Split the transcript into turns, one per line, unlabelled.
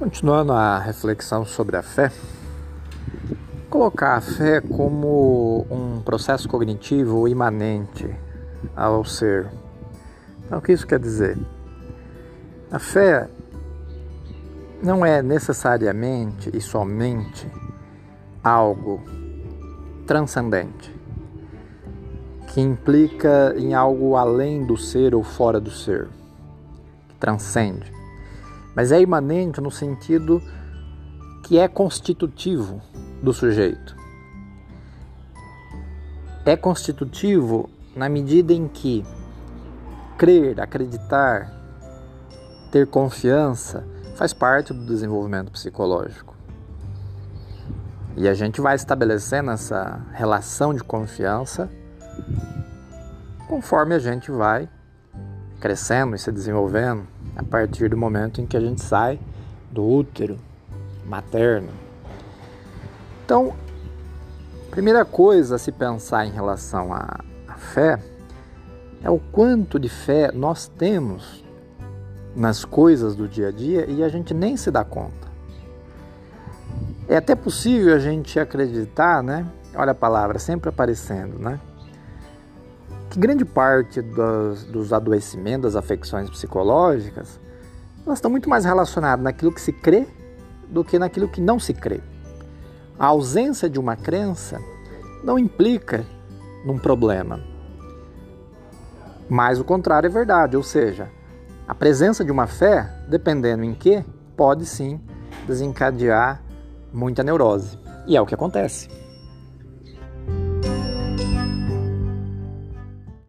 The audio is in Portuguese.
Continuando a reflexão sobre a fé, colocar a fé como um processo cognitivo imanente ao ser. Então, o que isso quer dizer? A fé não é necessariamente e somente algo transcendente, que implica em algo além do ser ou fora do ser, que transcende mas é imanente no sentido que é constitutivo do sujeito. É constitutivo na medida em que crer, acreditar, ter confiança faz parte do desenvolvimento psicológico. E a gente vai estabelecendo essa relação de confiança conforme a gente vai crescendo e se desenvolvendo a partir do momento em que a gente sai do útero materno. Então, primeira coisa a se pensar em relação à, fé é o quanto de fé nós temos nas coisas do dia a dia e a gente nem se dá conta. É até possível a gente acreditar, né? Olha a palavra sempre aparecendo, né? Que grande parte dos, dos adoecimentos, das afecções psicológicas, elas estão muito mais relacionadas naquilo que se crê do que naquilo que não se crê. A ausência de uma crença não implica num problema. Mas o contrário é verdade, ou seja, a presença de uma fé, dependendo em que, pode sim desencadear muita neurose. E é o que acontece.